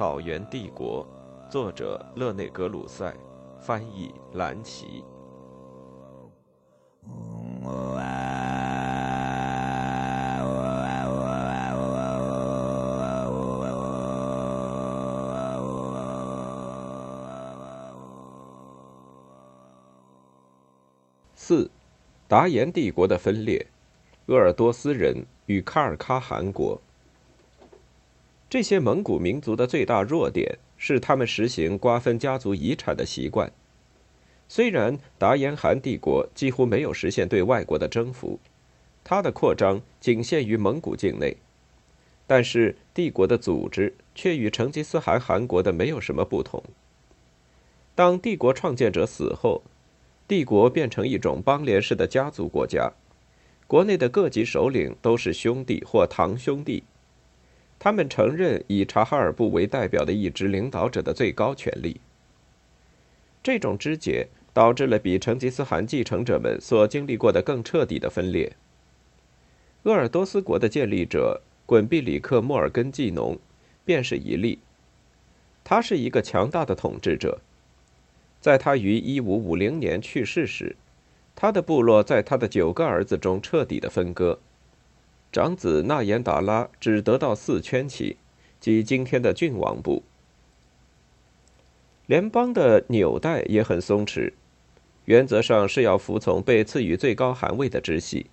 草原帝国》，作者勒内·格鲁塞，翻译蓝奇。四，达延帝国的分裂，鄂尔多斯人与卡尔喀汗国。这些蒙古民族的最大弱点是他们实行瓜分家族遗产的习惯。虽然达延汗帝国几乎没有实现对外国的征服，它的扩张仅限于蒙古境内，但是帝国的组织却与成吉思汗汗国的没有什么不同。当帝国创建者死后，帝国变成一种邦联式的家族国家，国内的各级首领都是兄弟或堂兄弟。他们承认以察哈尔部为代表的一支领导者的最高权力。这种肢解导致了比成吉思汗继承者们所经历过的更彻底的分裂。鄂尔多斯国的建立者滚毕里克莫尔根济农便是一例。他是一个强大的统治者。在他于1550年去世时，他的部落在他的九个儿子中彻底的分割。长子纳延达拉只得到四圈旗，即今天的郡王部。联邦的纽带也很松弛，原则上是要服从被赐予最高汗位的直系。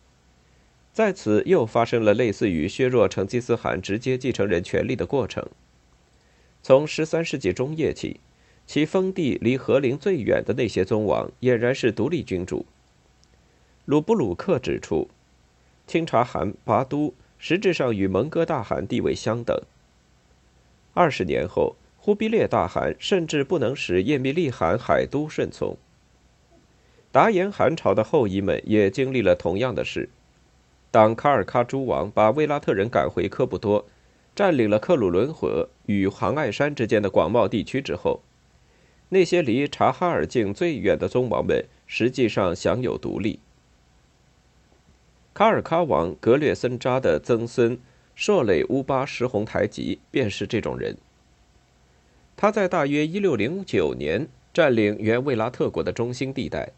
在此又发生了类似于削弱成吉思汗直接继承人权利的过程。从十三世纪中叶起，其封地离和陵最远的那些宗王俨然是独立君主。鲁布鲁克指出。清察汗拔都实质上与蒙哥大汗地位相等。二十年后，忽必烈大汗甚至不能使叶密利汗海都顺从。达延汗朝的后裔们也经历了同样的事。当卡尔喀诸王把卫拉特人赶回科布多，占领了克鲁伦河与杭爱山之间的广袤地区之后，那些离察哈尔境最远的宗王们实际上享有独立。卡尔喀王格略森扎的曾孙硕磊乌巴什洪台吉便是这种人。他在大约1609年占领原卫拉特国的中心地带，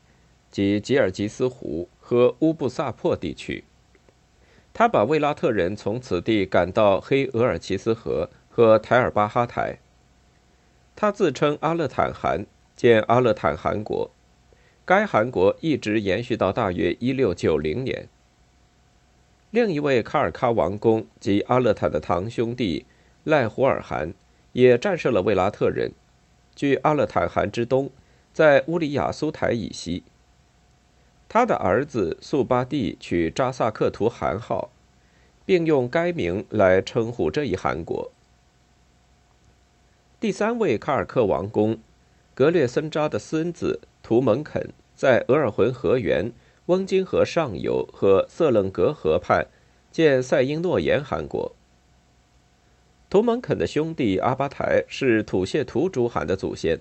即吉尔吉斯湖和乌布萨破地区。他把卫拉特人从此地赶到黑额尔齐斯河和台尔巴哈台。他自称阿勒坦汗，建阿勒坦汗国。该汗国一直延续到大约1690年。另一位卡尔喀王公及阿勒坦的堂兄弟赖胡尔汗也战胜了卫拉特人，居阿勒坦汗之东，在乌里雅苏台以西。他的儿子速巴蒂取扎萨克图汗号，并用该名来称呼这一汗国。第三位卡尔克王公格列森扎的孙子图蒙肯在额尔浑河源。翁金河上游和色楞格河畔建塞因诺言汗国。图蒙肯的兄弟阿巴台是土谢图主汗的祖先，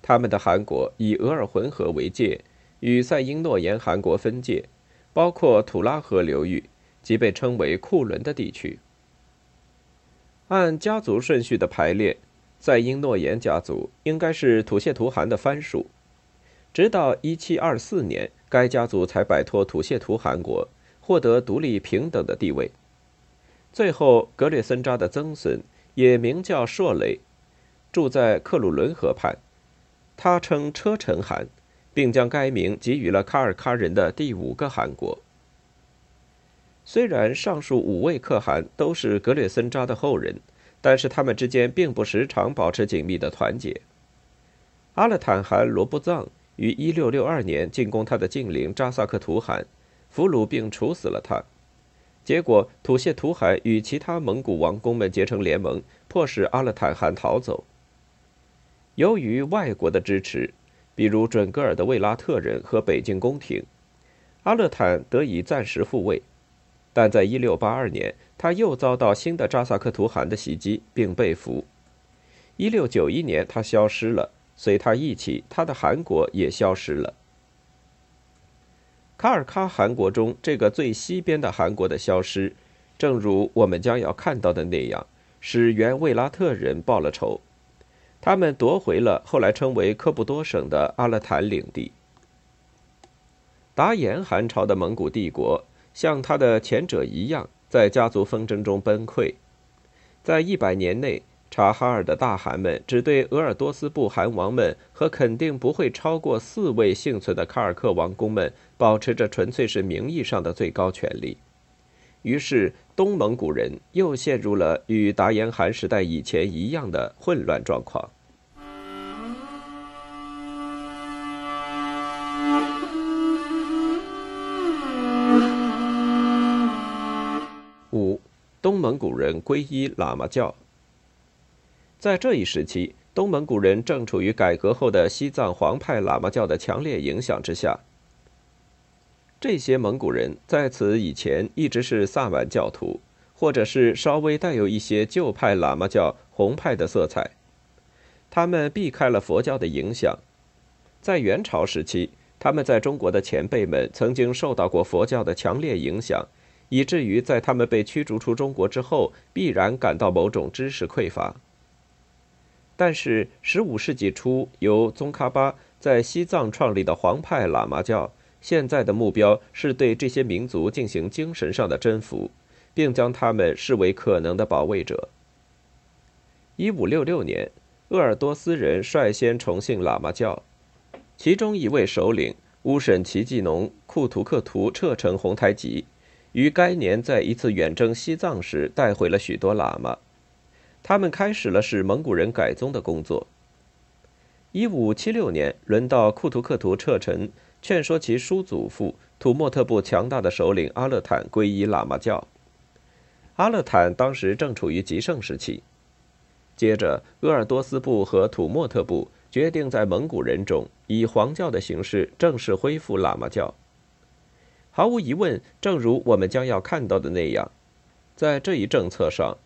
他们的汗国以额尔浑河为界，与塞因诺言汗国分界，包括土拉河流域即被称为库伦的地区。按家族顺序的排列，塞因诺言家族应该是土谢图汗的藩属，直到1724年。该家族才摆脱土谢图汗国，获得独立平等的地位。最后，格列森扎的曾孙也名叫硕雷，住在克鲁伦河畔。他称车臣汗，并将该名给予了卡尔喀人的第五个汗国。虽然上述五位可汗都是格列森扎的后人，但是他们之间并不时常保持紧密的团结。阿勒坦汗罗布藏。于1662年进攻他的近邻扎萨克图汗，俘虏并处死了他。结果，土谢图汗与其他蒙古王公们结成联盟，迫使阿勒坦汗逃走。由于外国的支持，比如准噶尔的卫拉特人和北境宫廷，阿勒坦得以暂时复位。但在1682年，他又遭到新的扎萨克图汗的袭击，并被俘。1691年，他消失了。随他一起，他的韩国也消失了。卡尔喀汗国中这个最西边的韩国的消失，正如我们将要看到的那样，使原卫拉特人报了仇，他们夺回了后来称为科布多省的阿勒坦领地。达延汗朝的蒙古帝国像他的前者一样，在家族纷争中崩溃。在一百年内，察哈尔的大汗们只对鄂尔多斯部汗王们和肯定不会超过四位幸存的卡尔克王公们保持着纯粹是名义上的最高权力。于是，东蒙古人又陷入了与达延汗时代以前一样的混乱状况。五，东蒙古人皈依喇嘛教。在这一时期，东蒙古人正处于改革后的西藏黄派喇嘛教的强烈影响之下。这些蒙古人在此以前一直是萨满教徒，或者是稍微带有一些旧派喇嘛教红派的色彩。他们避开了佛教的影响。在元朝时期，他们在中国的前辈们曾经受到过佛教的强烈影响。以至于在他们被驱逐出中国之后，必然感到某种知识匮乏。但是，十五世纪初由宗喀巴在西藏创立的黄派喇嘛教，现在的目标是对这些民族进行精神上的征服，并将他们视为可能的保卫者。一五六六年，鄂尔多斯人率先崇信喇嘛教，其中一位首领乌审齐济农库图克图撤城红台吉。于该年在一次远征西藏时带回了许多喇嘛，他们开始了使蒙古人改宗的工作。一五七六年，轮到库图克图撤城，劝说其叔祖父土默特部强大的首领阿勒坦皈依喇嘛教。阿勒坦当时正处于极盛时期。接着，鄂尔多斯部和土默特部决定在蒙古人中以黄教的形式正式恢复喇嘛教。毫无疑问，正如我们将要看到的那样，在这一政策上，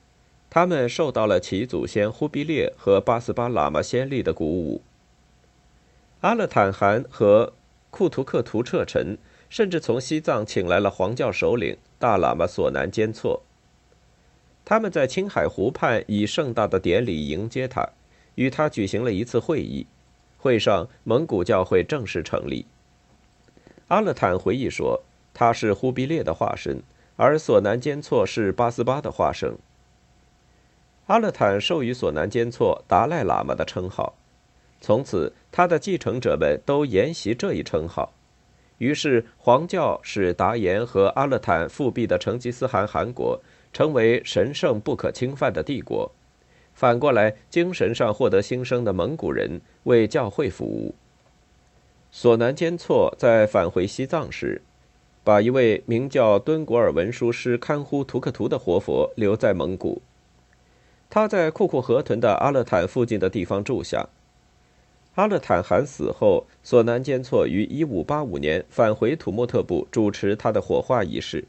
他们受到了其祖先忽必烈和八思巴喇嘛先例的鼓舞。阿勒坦汗和库图克图彻臣甚至从西藏请来了黄教首领大喇嘛索南坚措，他们在青海湖畔以盛大的典礼迎接他，与他举行了一次会议。会上，蒙古教会正式成立。阿勒坦回忆说。他是忽必烈的化身，而索南坚措是八思巴的化身。阿勒坦授予索南坚措达赖喇嘛的称号，从此他的继承者们都沿袭这一称号。于是，黄教使达延和阿勒坦复辟的成吉思汗汗国成为神圣不可侵犯的帝国。反过来，精神上获得新生的蒙古人为教会服务。索南坚措在返回西藏时。把一位名叫敦古尔文书师看呼图克图的活佛留在蒙古，他在库库河屯的阿勒坦附近的地方住下。阿勒坦汗死后，索南坚措于1585年返回土默特部主持他的火化仪式。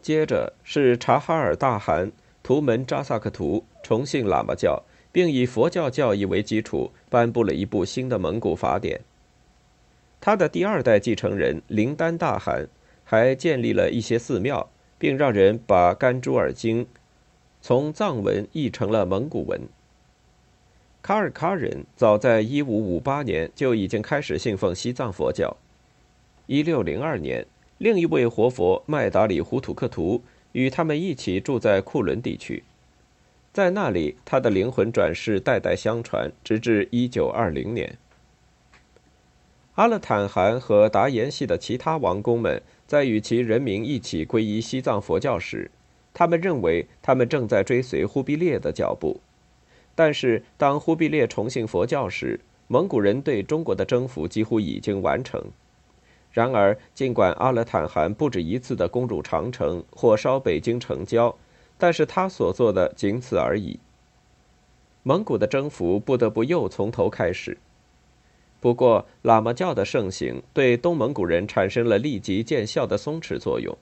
接着是察哈尔大汗图门扎萨克图重信喇嘛教，并以佛教教义为基础颁布了一部新的蒙古法典。他的第二代继承人林丹大汗还建立了一些寺庙，并让人把《甘珠尔经》从藏文译成了蒙古文。卡尔喀人早在1558年就已经开始信奉西藏佛教。1602年，另一位活佛麦达里胡土克图与他们一起住在库伦地区，在那里，他的灵魂转世代代相传，直至1920年。阿勒坦汗和达延系的其他王公们在与其人民一起皈依西藏佛教时，他们认为他们正在追随忽必烈的脚步。但是，当忽必烈重信佛教时，蒙古人对中国的征服几乎已经完成。然而，尽管阿勒坦汗不止一次地攻入长城、火烧北京城郊，但是他所做的仅此而已。蒙古的征服不得不又从头开始。不过，喇嘛教的盛行对东蒙古人产生了立即见效的松弛作用。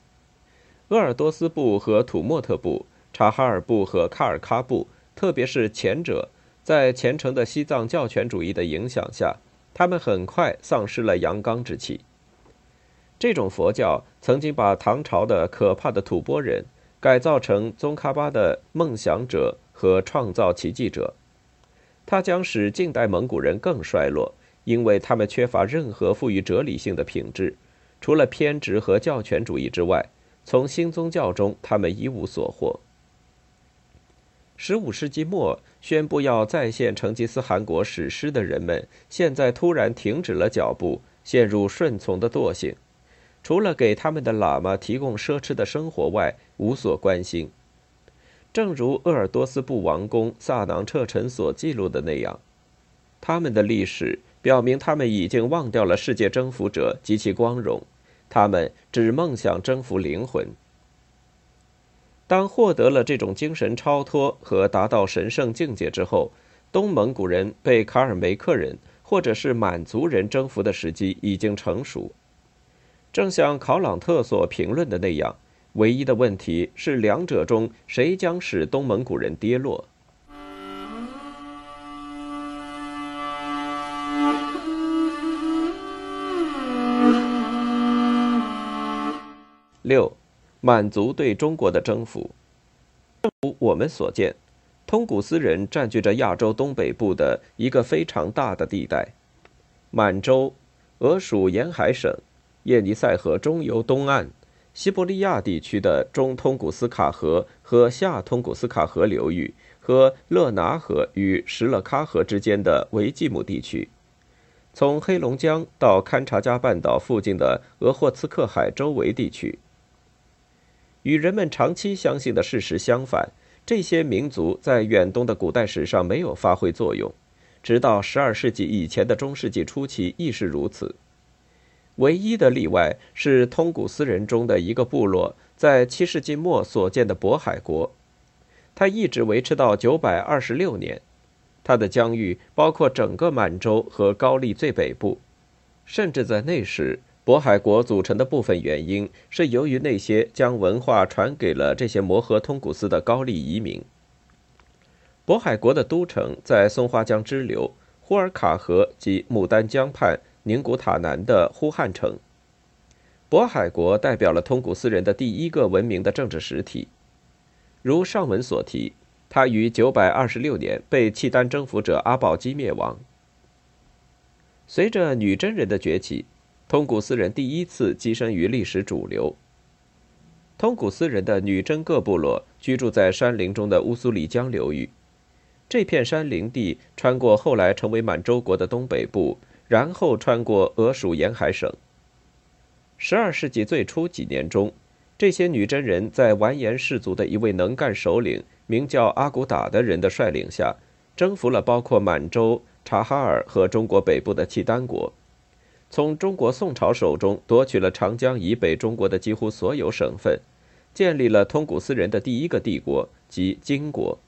鄂尔多斯部和土默特部、察哈尔部和喀尔喀部，特别是前者，在虔诚的西藏教权主义的影响下，他们很快丧失了阳刚之气。这种佛教曾经把唐朝的可怕的吐蕃人改造成宗喀巴的梦想者和创造奇迹者。它将使近代蒙古人更衰落，因为他们缺乏任何富于哲理性的品质，除了偏执和教权主义之外，从新宗教中他们一无所获。十五世纪末宣布要再现成吉思汗国史诗的人们，现在突然停止了脚步，陷入顺从的惰性，除了给他们的喇嘛提供奢侈的生活外，无所关心。正如鄂尔多斯布王公萨囊彻臣所记录的那样，他们的历史表明，他们已经忘掉了世界征服者及其光荣，他们只梦想征服灵魂。当获得了这种精神超脱和达到神圣境界之后，东蒙古人被卡尔梅克人或者是满族人征服的时机已经成熟。正像考朗特所评论的那样。唯一的问题是，两者中谁将使东蒙古人跌落？六，满族对中国的征服。正如我们所见，通古斯人占据着亚洲东北部的一个非常大的地带，满洲、俄属沿海省、叶尼塞河中游东岸。西伯利亚地区的中通古斯卡河和下通古斯卡河流域，和勒拿河与什勒喀河之间的维季姆地区，从黑龙江到堪察加半岛附近的俄霍次克海周围地区。与人们长期相信的事实相反，这些民族在远东的古代史上没有发挥作用，直到12世纪以前的中世纪初期亦是如此。唯一的例外是通古斯人中的一个部落在七世纪末所建的渤海国，它一直维持到九百二十六年。它的疆域包括整个满洲和高丽最北部，甚至在那时，渤海国组成的部分原因是由于那些将文化传给了这些摩诃通古斯的高丽移民。渤海国的都城在松花江支流、呼尔卡河及牡丹江畔。宁古塔南的呼汉城，渤海国代表了通古斯人的第一个文明的政治实体。如上文所提，他于926年被契丹征服者阿保机灭亡。随着女真人的崛起，通古斯人第一次跻身于历史主流。通古斯人的女真各部落居住在山林中的乌苏里江流域，这片山林地穿过后来成为满洲国的东北部。然后穿过俄属沿海省。十二世纪最初几年中，这些女真人在完颜氏族的一位能干首领，名叫阿骨打的人的率领下，征服了包括满洲、察哈尔和中国北部的契丹国，从中国宋朝手中夺取了长江以北中国的几乎所有省份，建立了通古斯人的第一个帝国，即金国。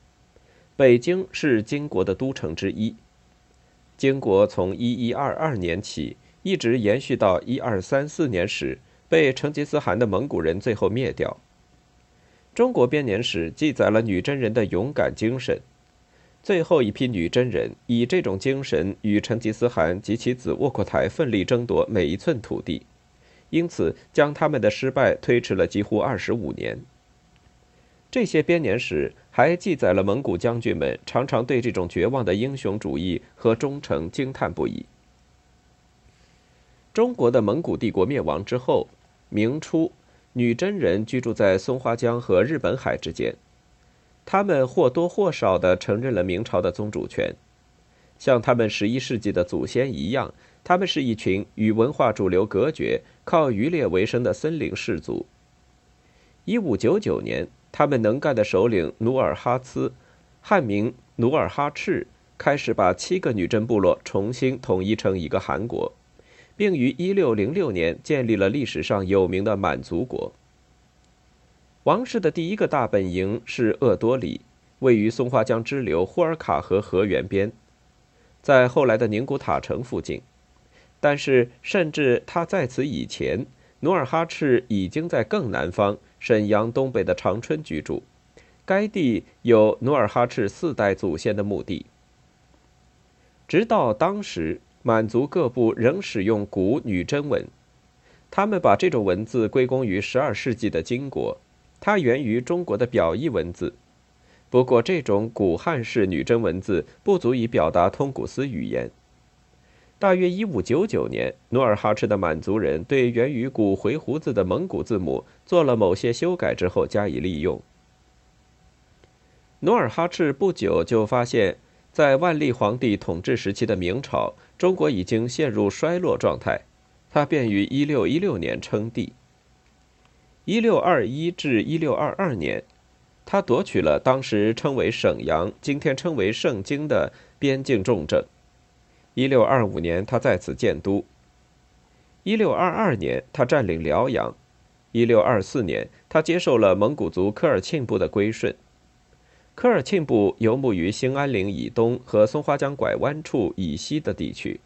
北京是金国的都城之一。金国从一一二二年起，一直延续到一二三四年时，被成吉思汗的蒙古人最后灭掉。中国编年史记载了女真人的勇敢精神。最后一批女真人以这种精神与成吉思汗及其子窝阔台奋力争夺每一寸土地，因此将他们的失败推迟了几乎二十五年。这些编年史还记载了蒙古将军们常常对这种绝望的英雄主义和忠诚惊叹不已。中国的蒙古帝国灭亡之后，明初，女真人居住在松花江和日本海之间，他们或多或少地承认了明朝的宗主权。像他们十一世纪的祖先一样，他们是一群与文化主流隔绝、靠渔猎为生的森林氏族。一五九九年。他们能干的首领努尔哈赤，汉名努尔哈赤，开始把七个女真部落重新统一成一个汗国，并于1606年建立了历史上有名的满族国。王室的第一个大本营是鄂多里，位于松花江支流呼尔卡河河源边，在后来的宁古塔城附近。但是，甚至他在此以前，努尔哈赤已经在更南方。沈阳东北的长春居住，该地有努尔哈赤四代祖先的墓地。直到当时，满族各部仍使用古女真文，他们把这种文字归功于十二世纪的金国，它源于中国的表意文字。不过，这种古汉式女真文字不足以表达通古斯语言。大约一五九九年，努尔哈赤的满族人对源于古回鹘字的蒙古字母做了某些修改之后加以利用。努尔哈赤不久就发现，在万历皇帝统治时期的明朝，中国已经陷入衰落状态，他便于一六一六年称帝。一六二一至一六二二年，他夺取了当时称为沈阳（今天称为盛京）的边境重镇。一六二五年，他在此建都。一六二二年，他占领辽阳。一六二四年，他接受了蒙古族科尔沁部的归顺。科尔沁部游牧于兴安岭以东和松花江拐弯处以西的地区。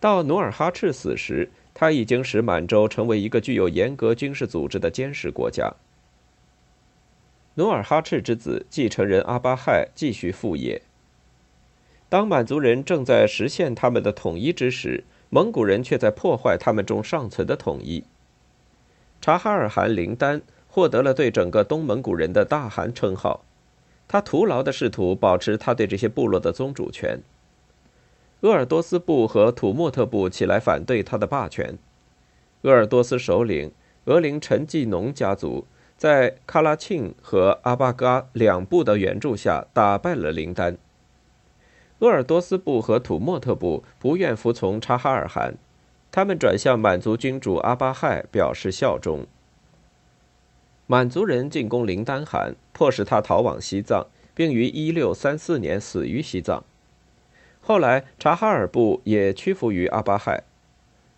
到努尔哈赤死时，他已经使满洲成为一个具有严格军事组织的坚实国家。努尔哈赤之子继承人阿巴亥继续副业。当满族人正在实现他们的统一之时，蒙古人却在破坏他们中尚存的统一。察哈尔汗林丹获得了对整个东蒙古人的大汗称号，他徒劳地试图保持他对这些部落的宗主权。鄂尔多斯部和土默特部起来反对他的霸权。鄂尔多斯首领额林陈继农家族在喀拉沁和阿巴嘎两部的援助下打败了林丹。鄂尔多斯部和土默特部不愿服从察哈尔汗，他们转向满族君主阿巴亥表示效忠。满族人进攻林丹汗，迫使他逃往西藏，并于1634年死于西藏。后来，察哈尔部也屈服于阿巴亥，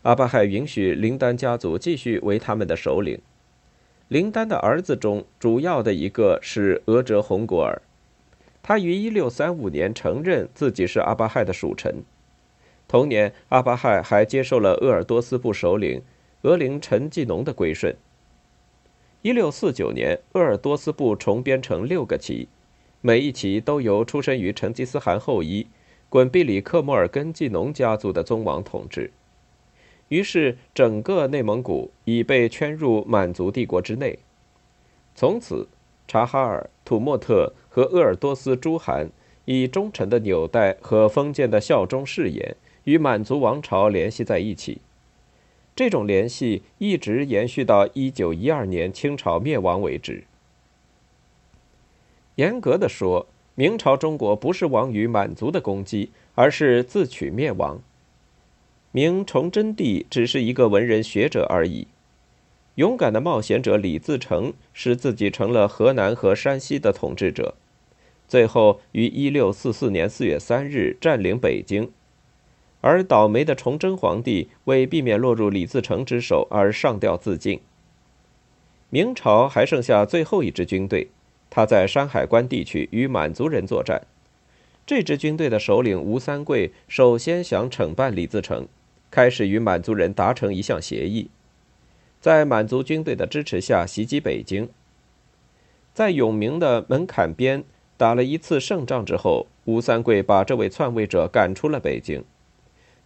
阿巴亥允许林丹家族继续为他们的首领。林丹的儿子中主要的一个是额哲洪果尔。他于1635年承认自己是阿巴亥的属臣。同年，阿巴亥还接受了鄂尔多斯部首领额林陈继农的归顺。1649年，鄂尔多斯部重编成六个旗，每一旗都由出身于成吉思汗后裔滚毕里克莫尔根继农家族的宗王统治。于是，整个内蒙古已被圈入满族帝国之内。从此，察哈尔、土默特。和鄂尔多斯诸汗以忠诚的纽带和封建的效忠誓言与满族王朝联系在一起，这种联系一直延续到一九一二年清朝灭亡为止。严格的说，明朝中国不是亡于满族的攻击，而是自取灭亡。明崇祯帝只是一个文人学者而已。勇敢的冒险者李自成使自己成了河南和山西的统治者。最后于一六四四年四月三日占领北京，而倒霉的崇祯皇帝为避免落入李自成之手而上吊自尽。明朝还剩下最后一支军队，他在山海关地区与满族人作战。这支军队的首领吴三桂首先想惩办李自成，开始与满族人达成一项协议，在满族军队的支持下袭击北京，在永明的门槛边。打了一次胜仗之后，吴三桂把这位篡位者赶出了北京。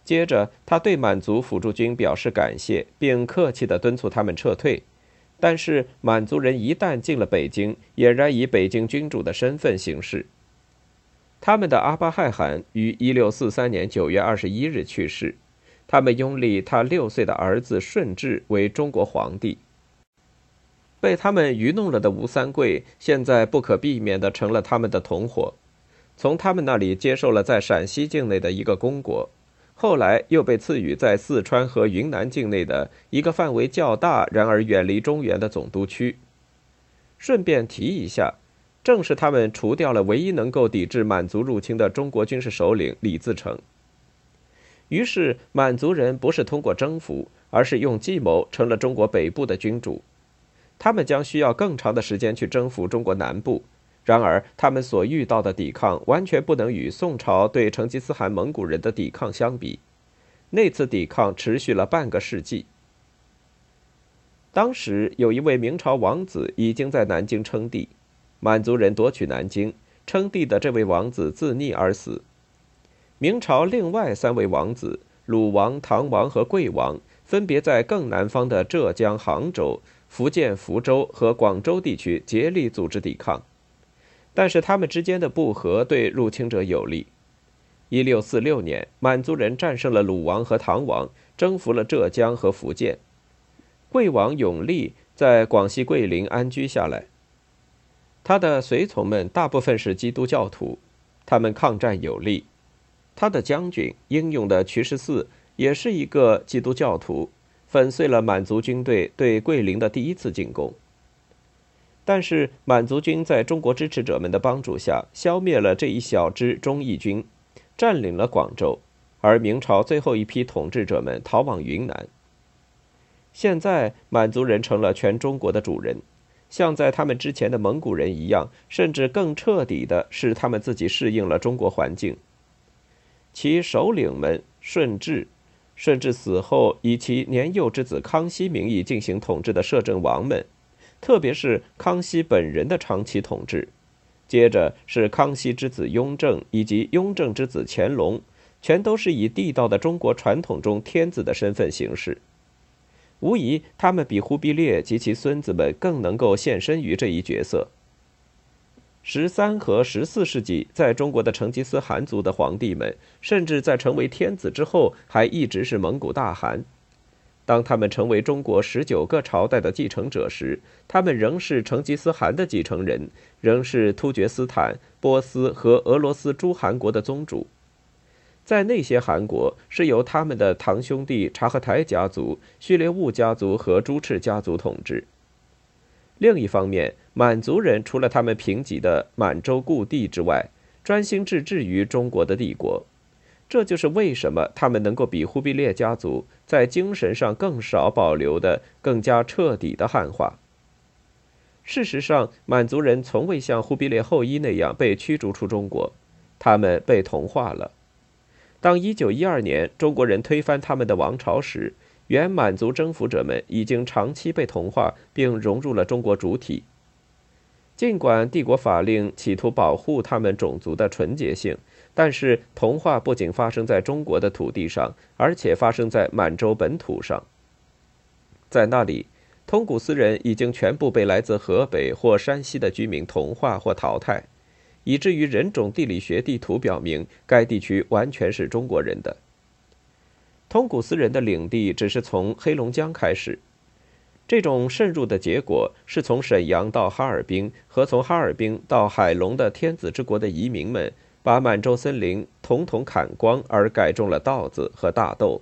接着，他对满族辅助军表示感谢，并客气地敦促他们撤退。但是，满族人一旦进了北京，俨然以北京君主的身份行事。他们的阿巴亥汗于1643年9月21日去世，他们拥立他六岁的儿子顺治为中国皇帝。被他们愚弄了的吴三桂，现在不可避免地成了他们的同伙，从他们那里接受了在陕西境内的一个公国，后来又被赐予在四川和云南境内的一个范围较大，然而远离中原的总督区。顺便提一下，正是他们除掉了唯一能够抵制满族入侵的中国军事首领李自成。于是，满族人不是通过征服，而是用计谋成了中国北部的君主。他们将需要更长的时间去征服中国南部，然而他们所遇到的抵抗完全不能与宋朝对成吉思汗蒙古人的抵抗相比。那次抵抗持续了半个世纪。当时有一位明朝王子已经在南京称帝，满族人夺取南京，称帝的这位王子自溺而死。明朝另外三位王子鲁王、唐王和贵王分别在更南方的浙江杭州。福建福州和广州地区竭力组织抵抗，但是他们之间的不和对入侵者有利。一六四六年，满族人战胜了鲁王和唐王，征服了浙江和福建。贵王永历在广西桂林安居下来。他的随从们大部分是基督教徒，他们抗战有力。他的将军英勇的瞿十四也是一个基督教徒，粉碎了满族军队对桂林的第一次进攻。但是满族军在中国支持者们的帮助下，消灭了这一小支忠义军。占领了广州，而明朝最后一批统治者们逃往云南。现在满族人成了全中国的主人，像在他们之前的蒙古人一样，甚至更彻底的是他们自己适应了中国环境。其首领们顺治，顺治死后以其年幼之子康熙名义进行统治的摄政王们，特别是康熙本人的长期统治。接着是康熙之子雍正以及雍正之子乾隆，全都是以地道的中国传统中天子的身份行事。无疑，他们比忽必烈及其孙子们更能够现身于这一角色。十三和十四世纪，在中国的成吉思汗族的皇帝们，甚至在成为天子之后，还一直是蒙古大汗。当他们成为中国十九个朝代的继承者时，他们仍是成吉思汗的继承人，仍是突厥斯坦、波斯和俄罗斯诸汗国的宗主。在那些汗国，是由他们的堂兄弟察合台家族、序列兀家族和朱赤家族统治。另一方面，满族人除了他们贫瘠的满洲故地之外，专心致志于中国的帝国。这就是为什么他们能够比忽必烈家族在精神上更少保留的更加彻底的汉化。事实上，满族人从未像忽必烈后裔那样被驱逐出中国，他们被同化了。当1912年中国人推翻他们的王朝时，原满族征服者们已经长期被同化并融入了中国主体。尽管帝国法令企图保护他们种族的纯洁性。但是，同化不仅发生在中国的土地上，而且发生在满洲本土上。在那里，通古斯人已经全部被来自河北或山西的居民同化或淘汰，以至于人种地理学地图表明该地区完全是中国人的。通古斯人的领地只是从黑龙江开始，这种渗入的结果是从沈阳到哈尔滨和从哈尔滨到海龙的天子之国的移民们。把满洲森林统统砍光，而改种了稻子和大豆。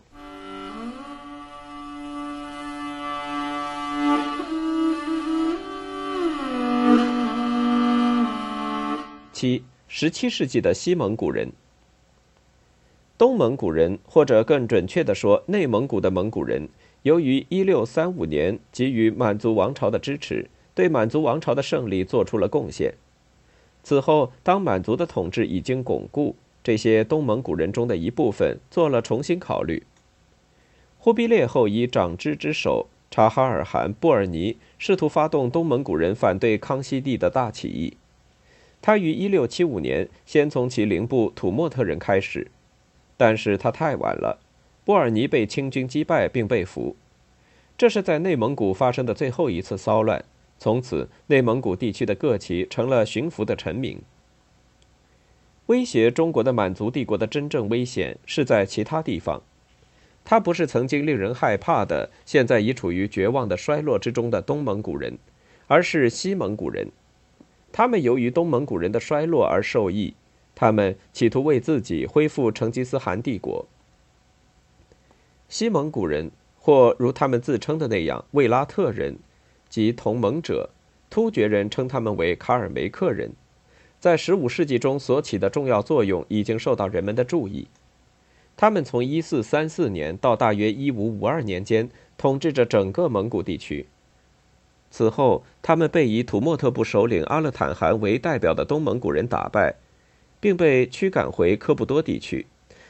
七十七世纪的西蒙古人，东蒙古人，或者更准确的说，内蒙古的蒙古人，由于一六三五年给予满族王朝的支持，对满族王朝的胜利做出了贡献。此后，当满族的统治已经巩固，这些东蒙古人中的一部分做了重新考虑。忽必烈后裔长支之首察哈尔汗布尔尼试图发动东蒙古人反对康熙帝的大起义。他于1675年先从其邻部土默特人开始，但是他太晚了，布尔尼被清军击败并被俘。这是在内蒙古发生的最后一次骚乱。从此，内蒙古地区的各旗成了驯服的臣民。威胁中国的满族帝国的真正危险是在其他地方，它不是曾经令人害怕的、现在已处于绝望的衰落之中的东蒙古人，而是西蒙古人。他们由于东蒙古人的衰落而受益，他们企图为自己恢复成吉思汗帝国。西蒙古人，或如他们自称的那样，卫拉特人。即同盟者，突厥人称他们为卡尔梅克人，在15世纪中所起的重要作用已经受到人们的注意。他们从1434年到大约1552年间统治着整个蒙古地区。此后，他们被以土默特部首领阿勒坦汗为代表的东蒙古人打败，并被驱赶回科布多地区。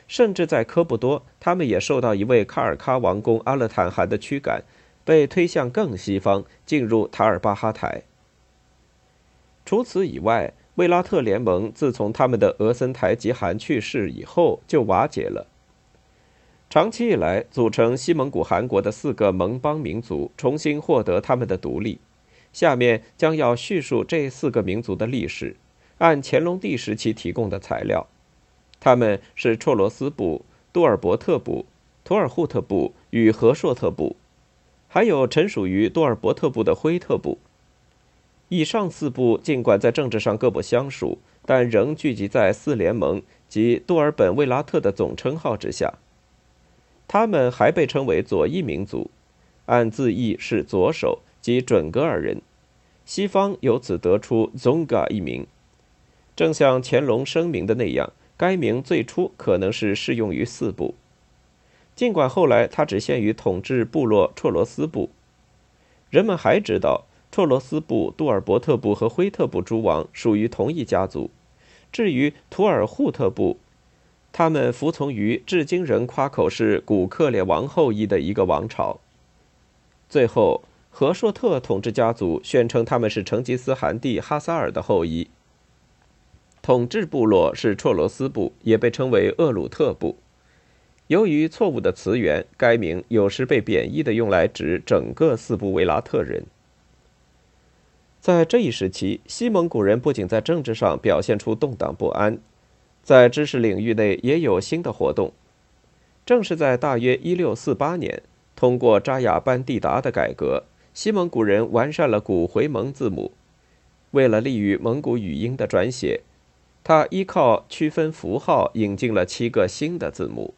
甚至在科布多，他们也受到一位卡尔喀王公阿勒坦汗的驱赶。被推向更西方，进入塔尔巴哈台。除此以外，卫拉特联盟自从他们的额森台吉汗去世以后就瓦解了。长期以来，组成西蒙古汗国的四个盟邦民族重新获得他们的独立。下面将要叙述这四个民族的历史，按乾隆帝时期提供的材料。他们是绰罗斯部、杜尔伯特部、图尔扈特部与和硕特部，还有臣属于杜尔伯特部的辉特部。以上四部尽管在政治上各不相属，但仍聚集在四联盟及杜尔本·卫拉特的总称号之下。他们还被称为左翼民族，按字义是左手。及准噶尔人，西方由此得出 “Zonga” 一名。正像乾隆声明的那样，该名最初可能是适用于四部，尽管后来它只限于统治部落绰罗斯部。人们还知道，绰罗斯部、杜尔伯特部和辉特部诸王属于同一家族。至于图尔扈特部，他们服从于至今仍夸口是古克烈王后裔的一个王朝。最后。和硕特统治家族宣称他们是成吉思汗帝哈萨尔的后裔。统治部落是绰罗斯部，也被称为厄鲁特部。由于错误的词源，该名有时被贬义的用来指整个四部维拉特人。在这一时期，西蒙古人不仅在政治上表现出动荡不安，在知识领域内也有新的活动。正是在大约1648年，通过扎雅班蒂达的改革。西蒙古人完善了古回蒙字母，为了利于蒙古语音的转写，他依靠区分符号引进了七个新的字母。